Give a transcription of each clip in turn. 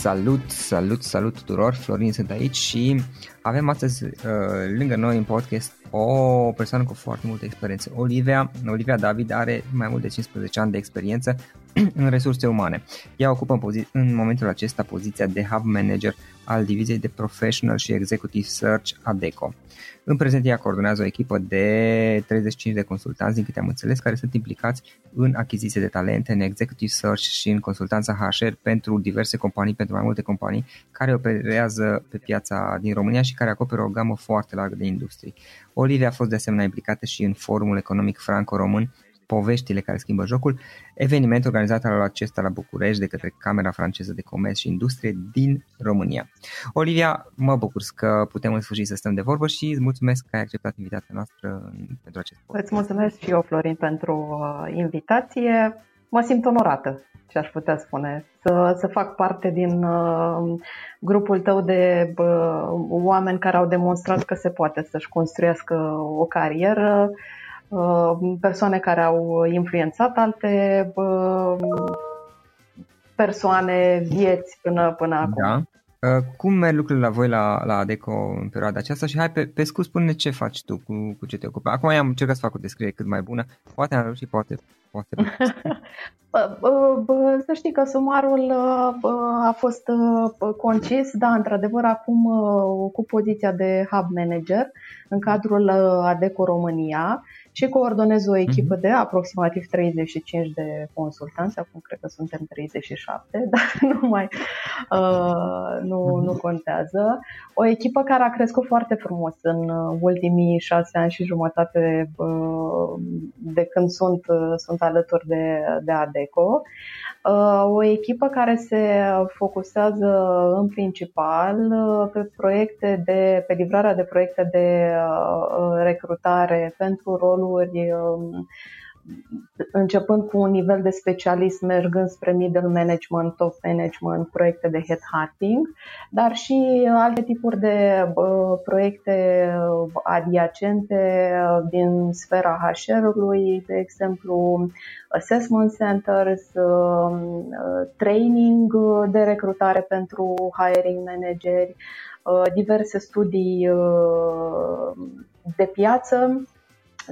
Salut, salut, salut tuturor, Florin sunt aici și avem astăzi uh, lângă noi în podcast o persoană cu foarte multă experiență. Olivia, Olivia David are mai mult de 15 ani de experiență în resurse umane. Ea ocupă în, pozi- în momentul acesta poziția de Hub Manager al diviziei de Professional și Executive Search ADECO. În prezent ea coordonează o echipă de 35 de consultanți, din câte am înțeles, care sunt implicați în achiziție de talente, în executive search și în consultanța HR pentru diverse companii, pentru mai multe companii care operează pe piața din România și care acoperă o gamă foarte largă de industrii. Olivia a fost de asemenea implicată și în forumul economic franco-român Poveștile care schimbă jocul, eveniment organizat la acesta la București de către Camera franceză de Comerț și Industrie din România. Olivia, mă bucur că putem în sfârșit să stăm de vorbă și îți mulțumesc că ai acceptat invitația noastră pentru acest podcast. Îți mulțumesc și eu, Florin, pentru uh, invitație. Mă simt onorată, ce aș putea spune, să, să fac parte din uh, grupul tău de uh, oameni care au demonstrat că se poate să-și construiască o carieră Uh, persoane care au influențat alte uh, persoane, vieți până, până acum. Da. Uh, cum merg lucrurile la voi la, la ADECO în perioada aceasta și hai pe, pe scurt spune ce faci tu, cu, cu ce te ocupi. Acum am încercat să fac o descriere cât mai bună, poate am reușit, poate, poate Să știi că sumarul a fost concis, da, într-adevăr acum ocup poziția de hub manager în cadrul ADECO România și coordonez o echipă uh-huh. de aproximativ 35 de consultanți, acum cred că suntem 37, dar nu mai uh, nu, uh-huh. nu contează. O echipă care a crescut foarte frumos în ultimii șase ani și jumătate uh, de când sunt, uh, sunt alături de, de ADECO. Uh, o echipă care se focusează în principal uh, pe proiecte de, pe livrarea de proiecte de recrutare pentru roluri um, începând cu un nivel de specialist, mergând spre middle management, top management, proiecte de headhunting, dar și alte tipuri de uh, proiecte adiacente din sfera HR-ului, de exemplu assessment centers, uh, training de recrutare pentru hiring manageri, uh, diverse studii de piață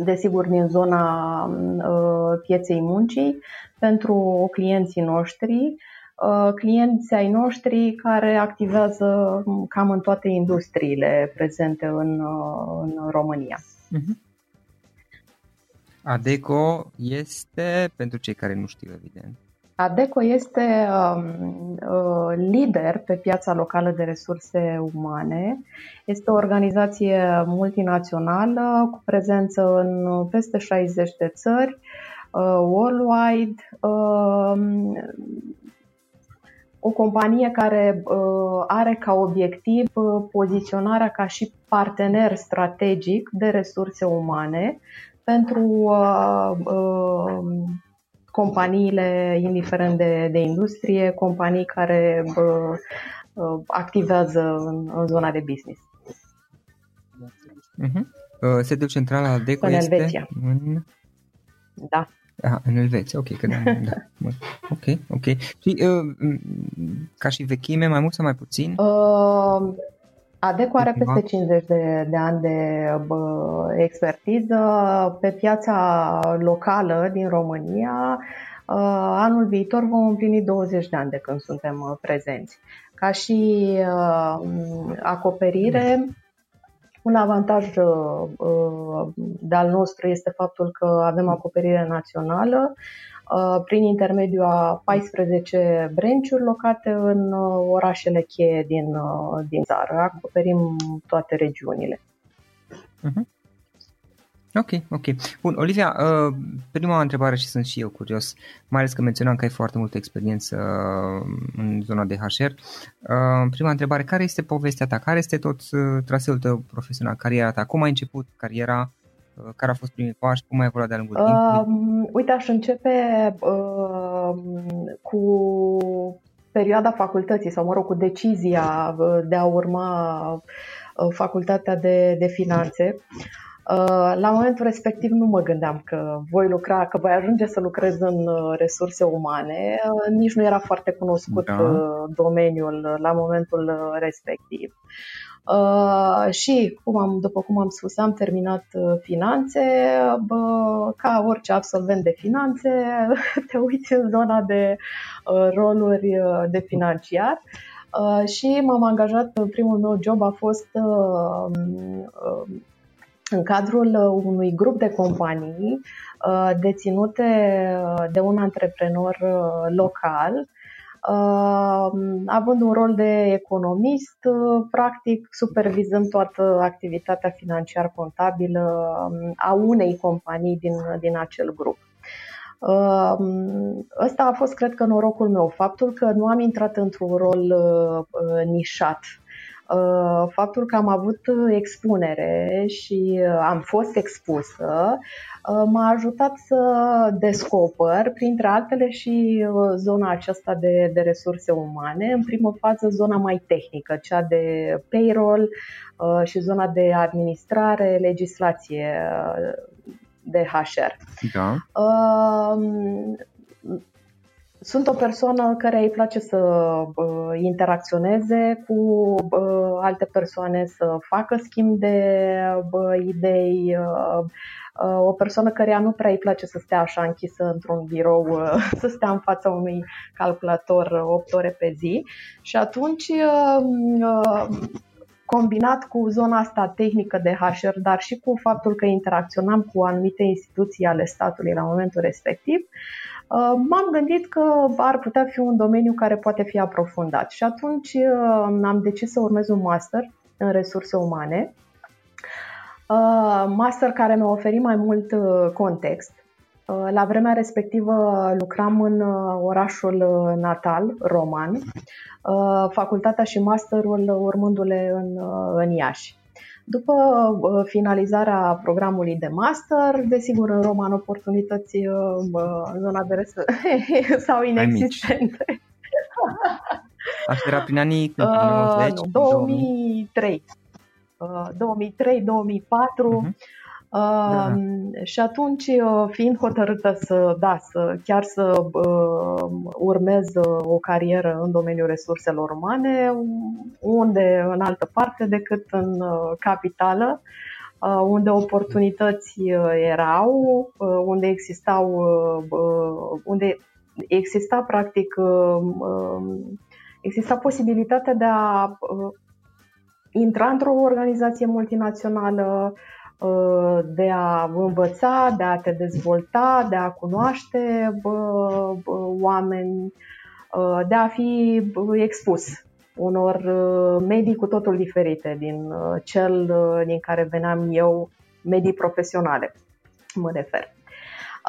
desigur din zona uh, pieței muncii, pentru clienții noștri, uh, clienți ai noștri care activează cam în toate industriile prezente în, uh, în România. Uh-huh. Adeco este, pentru cei care nu știu, evident, ADECO este um, uh, lider pe piața locală de resurse umane. Este o organizație multinațională cu prezență în peste 60 de țări, uh, worldwide. Uh, o companie care uh, are ca obiectiv uh, poziționarea ca și partener strategic de resurse umane pentru uh, uh, companiile, indiferent de, de industrie, companii care bă, activează în, în zona de business. Uh-huh. Sediul central al DECO în este Elveția. în... Da. Ah, în Elveția, ok, că da, da. Ok, ok. Și uh, ca și vechime, mai mult sau mai puțin? Uh, ADECO are peste 50 de, de ani de bă, expertiză pe piața locală din România. Uh, anul viitor vom împlini 20 de ani de când suntem uh, prezenți. Ca și uh, acoperire, un avantaj de-al nostru este faptul că avem acoperire națională. Uh, prin intermediul a 14 brenciuri locate în uh, orașele cheie din, uh, din țară. Acoperim toate regiunile. Uh-huh. Ok, ok. Bun, Olivia, prima întrebare și sunt și eu curios, mai ales că menționam că ai foarte multă experiență în zona de HR. Prima întrebare, care este povestea ta? Care este tot traseul tău profesional, cariera ta? Cum ai început cariera? Uh, care a fost primii pași? Cum ai evoluat de-a lungul timpului? Uh, uite, aș începe uh, cu perioada facultății sau, mă rog, cu decizia uh, de a urma uh, facultatea de, de finanțe. La momentul respectiv nu mă gândeam că voi lucra, că voi ajunge să lucrez în resurse umane. Nici nu era foarte cunoscut da. domeniul la momentul respectiv. Uh, și, cum am, după cum am spus, am terminat uh, finanțe. Bă, ca orice absolvent de finanțe, te uiți în zona de uh, roluri uh, de financiar. Uh, și m-am angajat, primul meu job a fost uh, uh, în cadrul unui grup de companii uh, deținute de un antreprenor local Uh, având un rol de economist, uh, practic supervizând toată activitatea financiar-contabilă um, a unei companii din, din acel grup. Uh, ăsta a fost, cred că, norocul meu, faptul că nu am intrat într-un rol nișat Uh, faptul că am avut expunere și uh, am fost expusă uh, m-a ajutat să descoper, printre altele, și zona aceasta de, de resurse umane. În primă fază, zona mai tehnică, cea de payroll și zona de administrare, legislație de HR. Da. Sunt o persoană care îi place să uh, interacționeze cu uh, alte persoane, să facă schimb de uh, idei, uh, uh, o persoană care nu prea îi place să stea așa închisă într-un birou, uh, să stea în fața unui calculator 8 ore pe zi. Și atunci combinat cu zona asta tehnică de HR, dar și cu faptul că interacționam cu anumite instituții ale statului la momentul respectiv, uh, m-am gândit că ar putea fi un domeniu care poate fi aprofundat. Și atunci uh, am decis să urmez un master în resurse umane, master care mi-a oferit mai mult context. La vremea respectivă lucram în orașul natal, Roman, Uh, facultatea și masterul urmându-le în, uh, în Iași. După uh, finalizarea programului de master, desigur în Roman oportunități în zona de rest sau inexistente. Asta era prin anii 90? Uh, 2003. 2003, 2004. Uh-huh. Da, da. Și atunci, uh, fiind hotărâtă să, da, să chiar să uh, urmez uh, o carieră în domeniul resurselor umane, unde în altă parte decât în uh, capitală, uh, unde oportunități uh, erau, uh, unde existau, uh, unde exista practic, uh, um, exista posibilitatea de a uh, intra într-o organizație multinațională, Uh, de a învăța, de a te dezvolta, de a cunoaște oameni, uh, de a fi expus unor uh, medii cu totul diferite din cel din care veneam eu, medii profesionale, mă refer.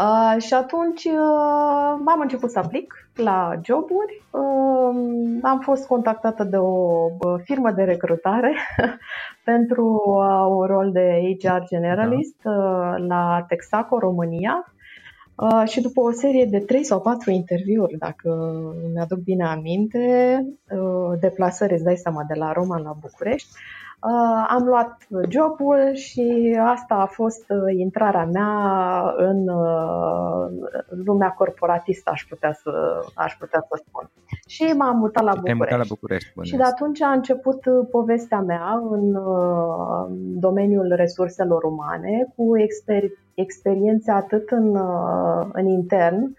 Uh, și atunci uh, am început să aplic la joburi. Uh, am fost contactată de o uh, firmă de recrutare pentru uh, un rol de HR generalist da. uh, la Texaco, România. Uh, și după o serie de 3 sau 4 interviuri, dacă mi-aduc bine aminte, uh, deplasări, îți dai seama, de la Roma la București, uh, Uh, am luat jobul și asta a fost uh, intrarea mea în uh, lumea corporatistă, aș putea să, aș putea să spun. Și m-am mutat la București. Mutat la București și de atunci a început povestea mea în domeniul resurselor umane, cu exper- experiențe atât în, în intern,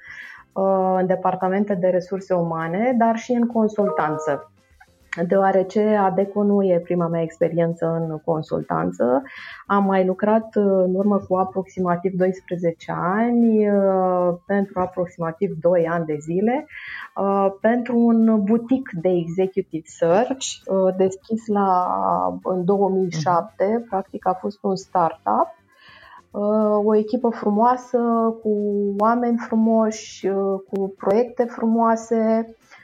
în departamente de resurse umane, dar și în consultanță deoarece ADECO nu e prima mea experiență în consultanță. Am mai lucrat uh, în urmă cu aproximativ 12 ani, uh, pentru aproximativ 2 ani de zile, uh, pentru un butic de executive search deschis la, în 2007, mhm. practic a fost un startup o echipă frumoasă, cu oameni frumoși, cu proiecte frumoase, Uh,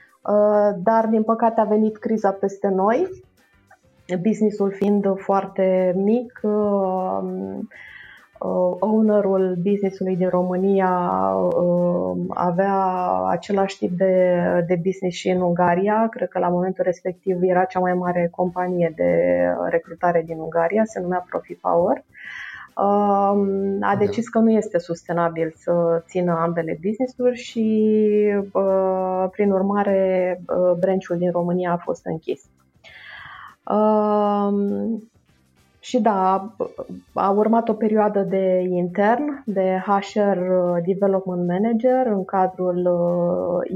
dar din păcate a venit criza peste noi, businessul fiind foarte mic, uh, uh, ownerul businessului din România avea același tip de, de business și în Ungaria. Cred că la momentul respectiv era cea mai mare companie de recrutare din Ungaria, se numea Profit Power a decis că nu este sustenabil să țină ambele business-uri și, prin urmare, branch-ul din România a fost închis. Și da, a urmat o perioadă de intern, de HR Development Manager în cadrul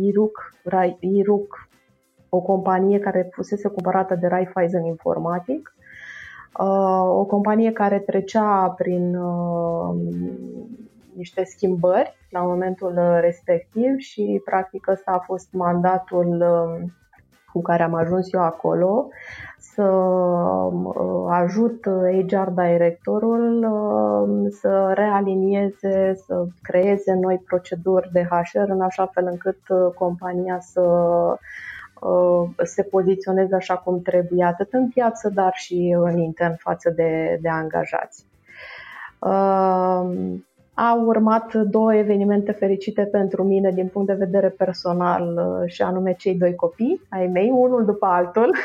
IRUC, IRUC o companie care fusese cumpărată de Raiffeisen Informatic Uh, o companie care trecea prin uh, niște schimbări la momentul respectiv și practic ăsta a fost mandatul um, cu care am ajuns eu acolo să uh, ajut HR directorul um, să realinieze, să creeze noi proceduri de HR în așa fel încât compania să Uh, se poziționeze așa cum trebuie, atât în piață, dar și în intern față de, de angajați. Uh, au urmat două evenimente fericite pentru mine din punct de vedere personal uh, și anume cei doi copii ai mei, unul după altul.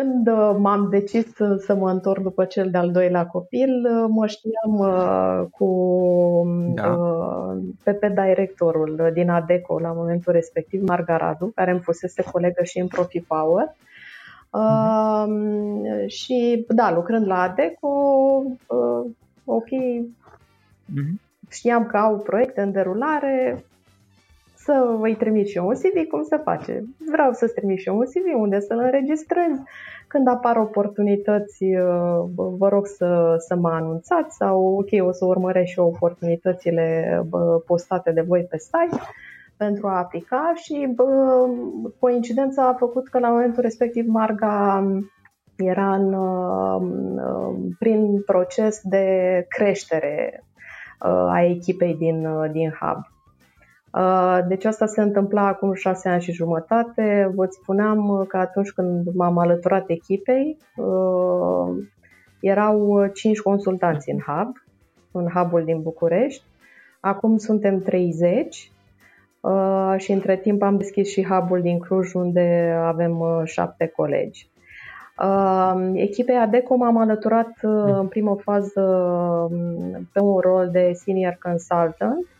Când uh, m-am decis să mă întorc după cel de-al doilea copil, uh, mă știam uh, cu da. PP directorul din ADECO la momentul respectiv, Margaradu, care îmi fusese colegă și în Profi Power. Uh-huh. Uh, și da, lucrând la ADECO, uh, ok, uh-huh. știam că au proiecte în derulare, să îi trimit și eu un CV, cum se face? Vreau să-ți trimit și eu un CV, unde să-l înregistrez. Când apar oportunități, uh, vă rog să, să mă anunțați sau ok, o să urmăresc și eu oportunitățile postate de voi pe site pentru a aplica și bă, coincidența a făcut că la momentul respectiv Marga era în, uh, prin proces de creștere uh, a echipei din, uh, din Hub. Deci asta se întâmpla acum șase ani și jumătate. Vă spuneam că atunci când m-am alăturat echipei, erau cinci consultanți în hub, în hubul din București. Acum suntem 30 și între timp am deschis și hubul din Cluj unde avem șapte colegi. Uh, echipei ADECO m-am alăturat uh, mm. în primă fază um, pe un rol de senior consultant uh,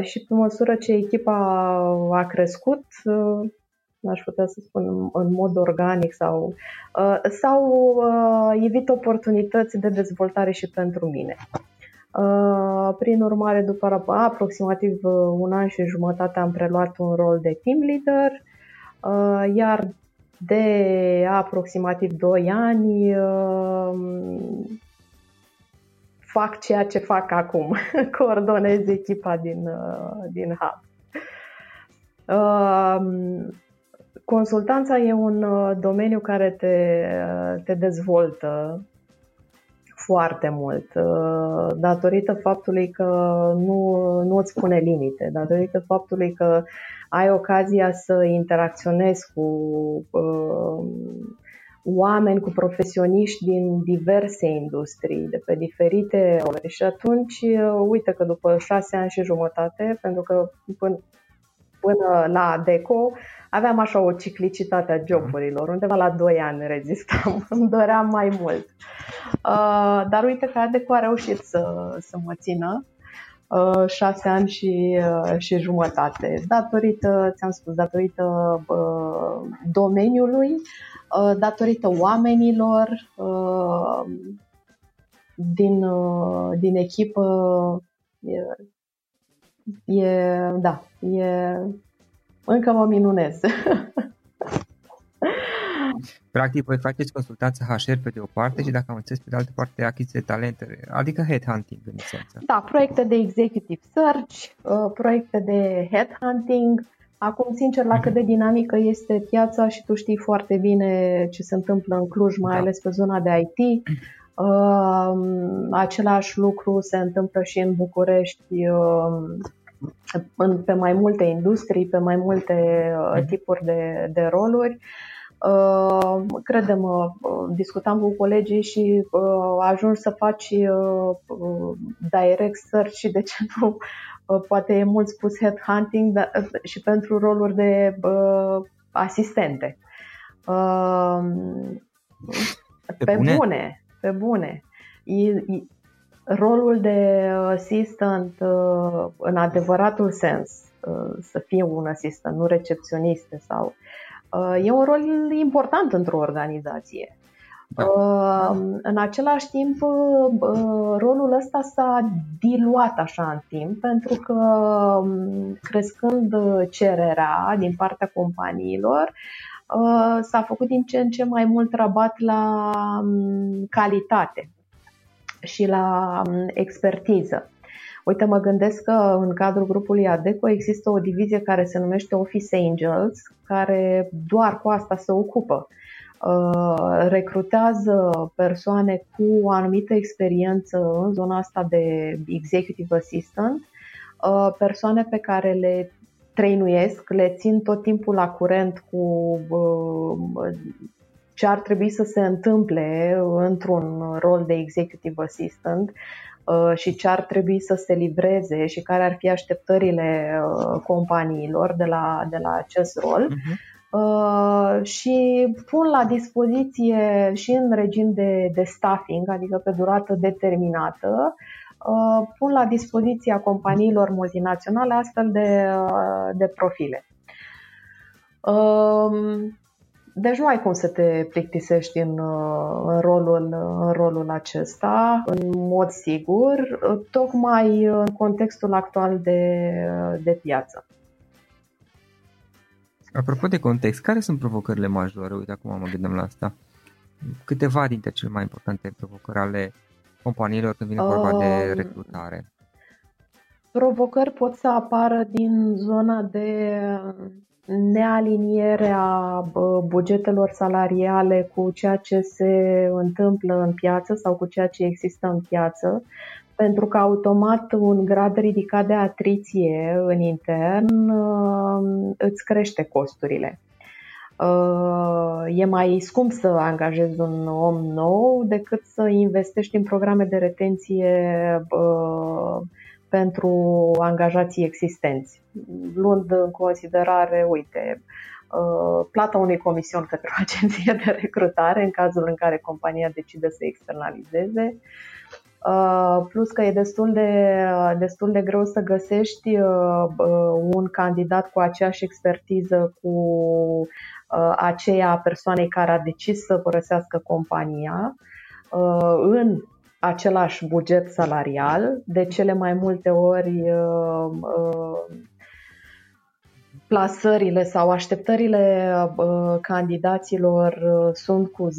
și pe măsură ce echipa a crescut, uh, aș putea să spun în mod organic sau uh, s-au uh, evit oportunități de dezvoltare și pentru mine. Uh, prin urmare, după aproximativ uh, un an și jumătate am preluat un rol de team leader, uh, iar de aproximativ 2 ani um, fac ceea ce fac acum, coordonez echipa din, uh, din Hub. Um, consultanța e un uh, domeniu care te, uh, te dezvoltă foarte mult, datorită faptului că nu, nu îți pune limite, datorită faptului că ai ocazia să interacționezi cu uh, oameni, cu profesioniști din diverse industrii, de pe diferite ore. Și atunci, uh, uite că după șase ani și jumătate, pentru că până, până la DECO aveam așa o ciclicitate a joburilor, undeva la doi ani rezistam, îmi doream mai mult. Uh, dar uite că ADECO a reușit să, să mă țină Uh, șase ani și, uh, și jumătate. Datorită, ți-am spus, datorită uh, domeniului, datorită oamenilor din, din echipă, e, e, da, e, încă mă minunez. Practic, voi faceți consultanță HR pe de o parte și dacă am înțeles pe de altă parte achiziție de talente, adică headhunting în esență. Da, proiecte de executive search, uh, proiecte de headhunting. Acum, sincer, la cât de dinamică este piața și tu știi foarte bine ce se întâmplă în Cluj, mai da. ales pe zona de IT. Uh, același lucru se întâmplă și în București uh, pe mai multe industrii, pe mai multe uh, tipuri de, de roluri. Uh, credem, uh, discutam cu colegii și uh, ajungi să faci direct search și de ce nu poate e mult spus headhunting dar, și pentru roluri de asistente. Pe, pe bune? bune, pe bune. E, e, rolul de assistant în adevăratul sens, să fie un assistant, nu recepționiste sau Uh, e un rol important într-o organizație. Da. Uh, în același timp, uh, rolul ăsta s-a diluat așa în timp pentru că um, crescând cererea din partea companiilor, s-a făcut din ce în ce mai mult rabat la um, calitate și la um, expertiză. Uite, mă gândesc că în cadrul grupului ADECO există o divizie care se numește Office Angels, care doar cu asta se ocupă. Uh, recrutează persoane cu o anumită experiență în zona asta de executive assistant, uh, persoane pe care le trăinuiesc, le țin tot timpul la curent cu uh, ce ar trebui să se întâmple într-un rol de executive assistant Uh, și ce ar trebui să se livreze și care ar fi așteptările uh, companiilor de la, de la acest rol. Uh-huh. Uh, și pun la dispoziție și în regim de, de staffing, adică pe durată determinată, uh, pun la dispoziția companiilor multinaționale astfel de, uh, de profile. Uh, deci nu ai cum să te plictisești în, uh, în, rolul, în rolul acesta, în mod sigur, tocmai în contextul actual de, de piață. Apropo de context, care sunt provocările majore? Uite, acum mă gândeam la asta. Câteva dintre cele mai importante provocări ale companiilor când vine vorba uh, de recrutare. Provocări pot să apară din zona de nealiniere a bugetelor salariale cu ceea ce se întâmplă în piață sau cu ceea ce există în piață, pentru că automat un grad ridicat de atriție în intern uh, îți crește costurile. Uh, e mai scump să angajezi un om nou decât să investești în programe de retenție uh, pentru angajații existenți, luând în considerare, uite, plata unui comision către o agenție de recrutare în cazul în care compania decide să externalizeze, Uh, plus că e destul de, destul de greu să găsești uh, uh, un candidat cu aceeași expertiză cu aceea persoanei care a decis să părăsească compania în același buget salarial. De cele mai multe ori plasările sau așteptările candidaților sunt cu 10-20%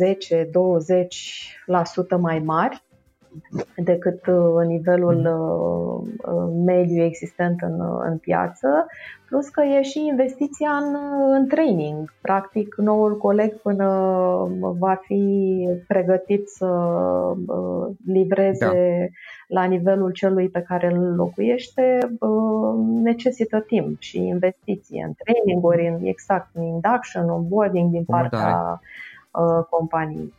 mai mari decât uh, nivelul mhm. uh, uh, mediu existent în, în piață, plus că e și investiția în, în training. Practic, noul coleg până va fi pregătit să livreze da. la nivelul celui pe care îl locuiește, necesită timp și investiție în training-uri, în exact în induction, onboarding din partea companiei.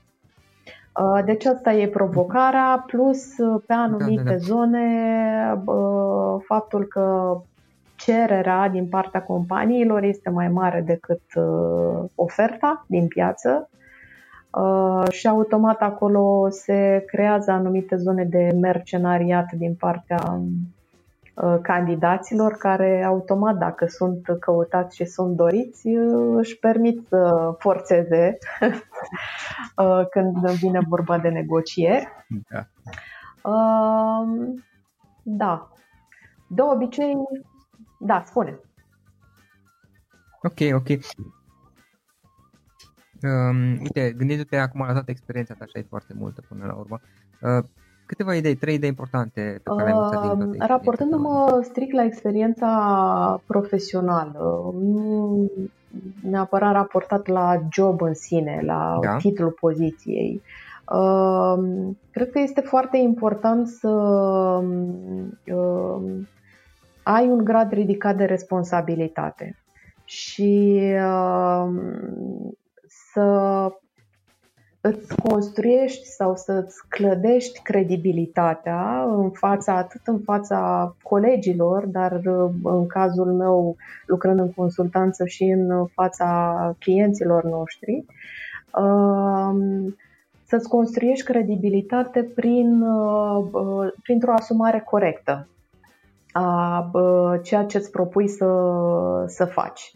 Uh, deci asta e provocarea, plus uh, pe anumite da, da, da. zone uh, faptul că cererea din partea companiilor este mai mare decât oferta din piață și automat acolo se creează anumite zone de mercenariat din partea Uh, candidaților care automat, dacă sunt căutați și sunt doriți, uh, își permit să forțeze uh, când vine vorba de negocieri. Da. Da. De obicei, da, spune. Ok, ok. Um, uite, gândindu-te acum la toată experiența ta, așa e foarte multă până la urmă, uh, câteva idei, trei idei importante pe care le-ai învățat din toate Raportându-mă strict la experiența profesională, nu neapărat raportat la job în sine, la da. titlul poziției, cred că este foarte important să ai un grad ridicat de responsabilitate și să îți construiești sau să-ți clădești credibilitatea în fața, atât în fața colegilor, dar în cazul meu lucrând în consultanță și în fața clienților noștri, um, să-ți construiești credibilitate prin, uh, printr-o asumare corectă a ceea ce îți propui să, să faci.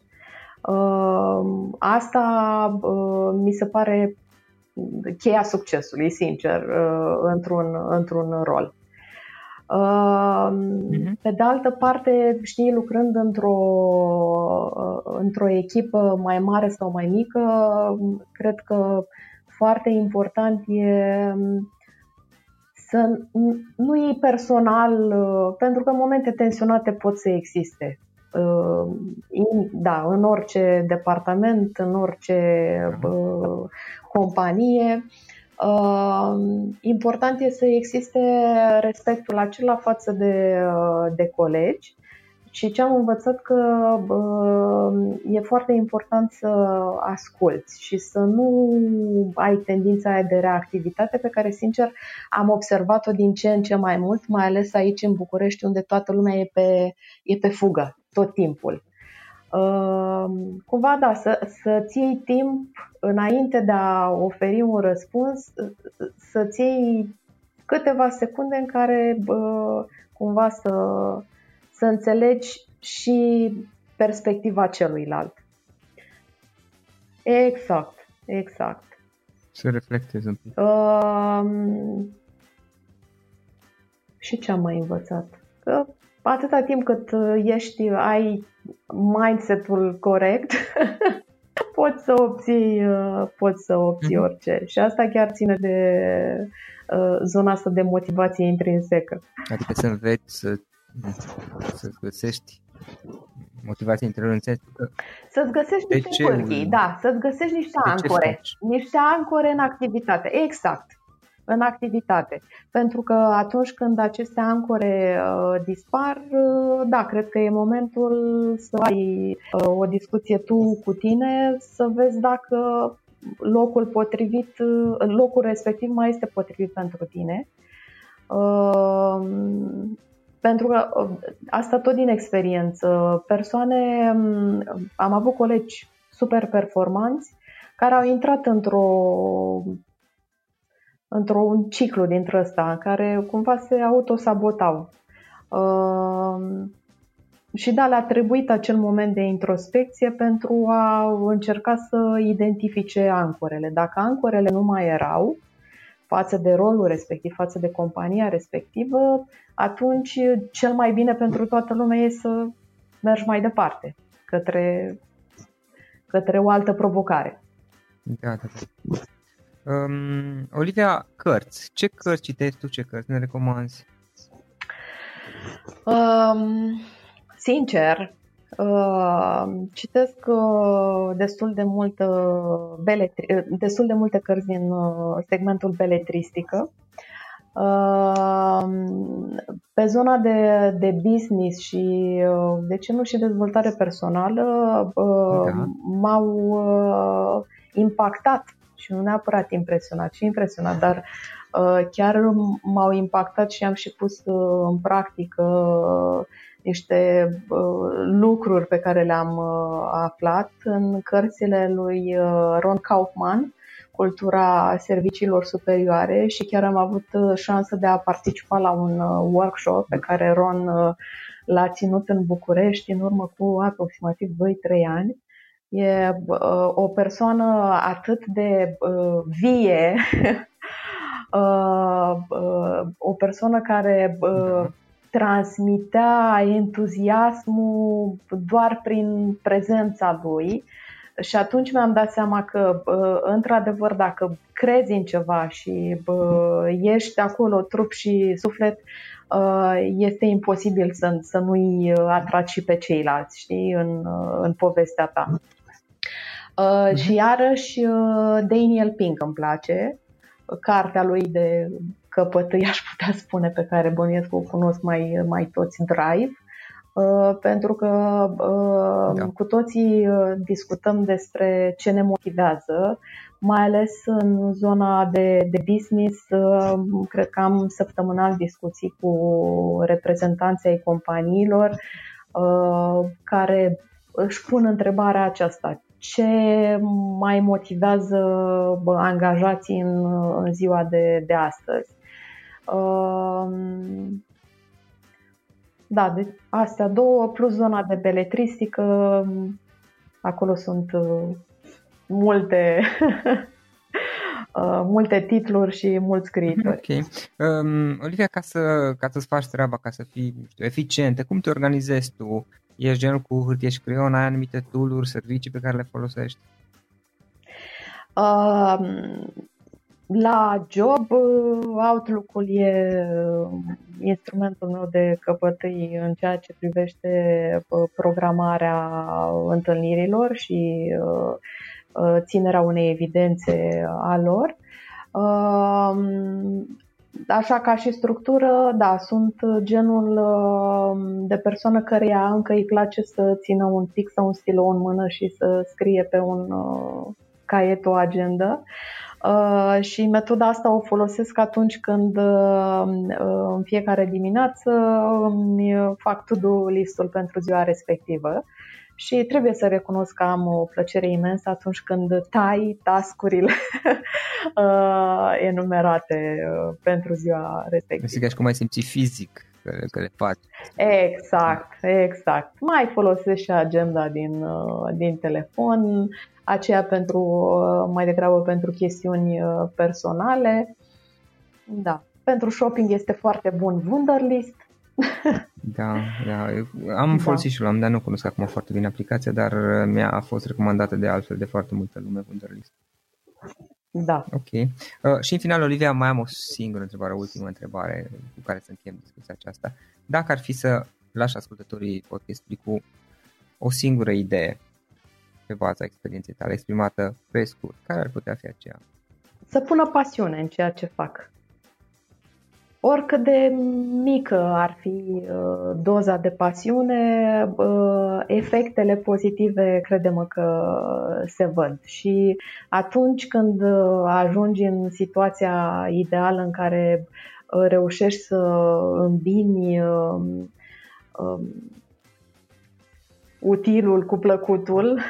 Um, asta uh, mi se pare cheia succesului, sincer, uh, într-un, într-un rol. Mhm. Pe de altă parte, știi, lucrând într-o, uh, într-o echipă mai mare sau mai mică, cred că foarte important e să nu iei personal, uh, pentru că în momente tensionate pot să existe. Da, în orice departament, în orice companie. Uh, important este să existe respectul acela față de, uh, de colegi și ce am învățat că uh, e foarte important să asculți și să nu ai tendința aia de reactivitate pe care, sincer, am observat-o din ce în ce mai mult, mai ales aici în București, unde toată lumea e pe, e pe fugă tot timpul. Ehm, cumva, da, să, să-ți iei timp înainte de a oferi un răspuns, să-ți iei câteva secunde în care bă, cumva să, să înțelegi și perspectiva celuilalt. Exact, exact. Să reflectezi un pic. Uh, și ce am mai învățat? Că atâta timp cât ești, ai mindset-ul corect, poți să obții, uh, poți să obții mm-hmm. orice. Și asta chiar ține de uh, zona asta de motivație intrinsecă. Adică să înveți să, să găsești motivație interioră în sensul că... Să-ți găsești niște pârghii, da, să-ți găsești niște ancore, niște ancore în activitate, exact în activitate. Pentru că atunci când aceste ancore uh, dispar, uh, da, cred că e momentul să ai uh, o discuție tu cu tine, să vezi dacă locul potrivit, uh, locul respectiv mai este potrivit pentru tine. Uh, pentru că uh, asta tot din experiență. Persoane, um, am avut colegi super performanți care au intrat într-o într-un ciclu dintre ăsta, în care cumva se autosabotau. Uh, și da, le-a trebuit acel moment de introspecție pentru a încerca să identifice ancorele. Dacă ancorele nu mai erau față de rolul respectiv, față de compania respectivă, atunci cel mai bine pentru toată lumea e să mergi mai departe, către, către o altă provocare. Da, da, da. Um, Olivia, cărți. Ce cărți citești tu? Ce cărți ne recomanzi? Um, sincer, uh, citesc uh, destul de mult uh, beletri- uh, destul de multe cărți din uh, segmentul beletristică. Uh, pe zona de, de business și, uh, de ce nu, și dezvoltare personală, uh, da. m-au uh, impactat și nu neapărat impresionat, ci impresionat, dar uh, chiar m-au impactat și am și pus uh, în practică uh, niște lucruri pe care le-am aflat în cărțile lui Ron Kaufman, Cultura serviciilor superioare și chiar am avut șansă de a participa la un workshop pe care Ron l-a ținut în București în urmă cu aproximativ 2-3 ani E uh, o persoană atât de uh, vie, uh, uh, o persoană care uh, transmitea entuziasmul doar prin prezența lui. Și atunci mi-am dat seama că, uh, într-adevăr, dacă crezi în ceva și uh, ești acolo trup și suflet, uh, este imposibil să, să nu-i atragi și pe ceilalți, știi, în, în povestea ta. Uh, uh-huh. Și iarăși uh, Daniel Pink îmi place, cartea lui de căpătâi, aș putea spune, pe care bănuiesc o cunosc mai, mai toți, Drive, uh, pentru că uh, da. cu toții uh, discutăm despre ce ne motivează, mai ales în zona de, de business. Uh, cred că am săptămânal discuții cu reprezentanții ai companiilor uh, care își pun întrebarea aceasta ce mai motivează angajații în, în ziua de, de astăzi. Um, da, de astea două, plus zona de beletristică, acolo sunt uh, multe Uh, multe titluri și mulți scriitori. Ok. Um, Olivia, ca, să, ca să-ți faci treaba, ca să fii știu, eficientă, cum te organizezi tu? Ești genul cu hârtie și creion, ai anumite tool servicii pe care le folosești? Um, la job, Outlook-ul e instrumentul meu de căpătâi în ceea ce privește uh, programarea întâlnirilor și uh, Uh, ținerea unei evidențe a lor. Um, așa ca și structură, da, sunt genul um, de persoană care ea încă îi place să țină un pic sau un stilou în mână și să scrie pe un uh, caiet o agenda. Uh, și metoda asta o folosesc atunci când în fiecare dimineață îmi fac to-do listul pentru ziua respectivă și trebuie să recunosc că am o plăcere imensă atunci când tai tascurile uh, enumerate uh, pentru ziua respectivă. Sigur, și cum ai simți fizic că, că le faci. Exact, exact. Mai folosesc și agenda din, uh, din telefon, aceea pentru, mai degrabă pentru chestiuni personale. Da. Pentru shopping este foarte bun Wunderlist. Da, da. Am da. folosit și l-am, dar nu cunosc acum foarte bine aplicația, dar uh, mi-a fost recomandată de altfel de foarte multă lume Wunderlist. Da. Ok. Uh, și în final, Olivia, mai am o singură întrebare, o ultimă întrebare cu care să încheiem discuția aceasta. Dacă ar fi să lași ascultătorii podcastului cu o singură idee pe baza experienței tale exprimată pe scurt, care ar putea fi aceea? Să pună pasiune în ceea ce fac. Oricât de mică ar fi uh, doza de pasiune, uh, efectele pozitive credem că se văd. Și atunci când uh, ajungi în situația ideală în care reușești să îmbini um, um, utilul cu plăcutul,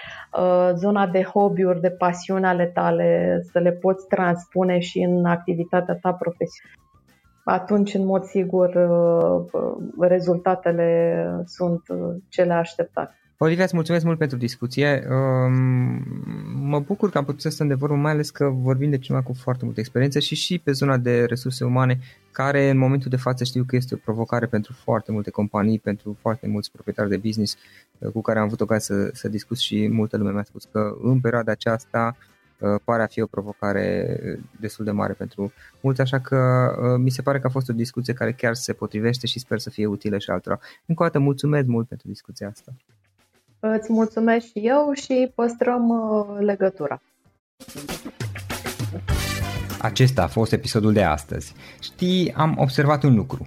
zona de hobby-uri, de pasiune ale tale, să le poți transpune și în activitatea ta profesională atunci, în mod sigur, uh, rezultatele sunt uh, cele așteptate. Olivia, îți mulțumesc mult pentru discuție. Um, mă bucur că am putut să stăm de vorbă, mai ales că vorbim de cineva cu foarte multă experiență și și pe zona de resurse umane, care în momentul de față știu că este o provocare pentru foarte multe companii, pentru foarte mulți proprietari de business uh, cu care am avut ocazia să, să discut și multă lume mi-a spus că în perioada aceasta Uh, pare a fi o provocare destul de mare pentru mulți, așa că uh, mi se pare că a fost o discuție care chiar se potrivește și sper să fie utilă și altora. Încă o dată mulțumesc mult pentru discuția asta. Îți mulțumesc și eu și păstrăm uh, legătura. Acesta a fost episodul de astăzi. Știi, am observat un lucru.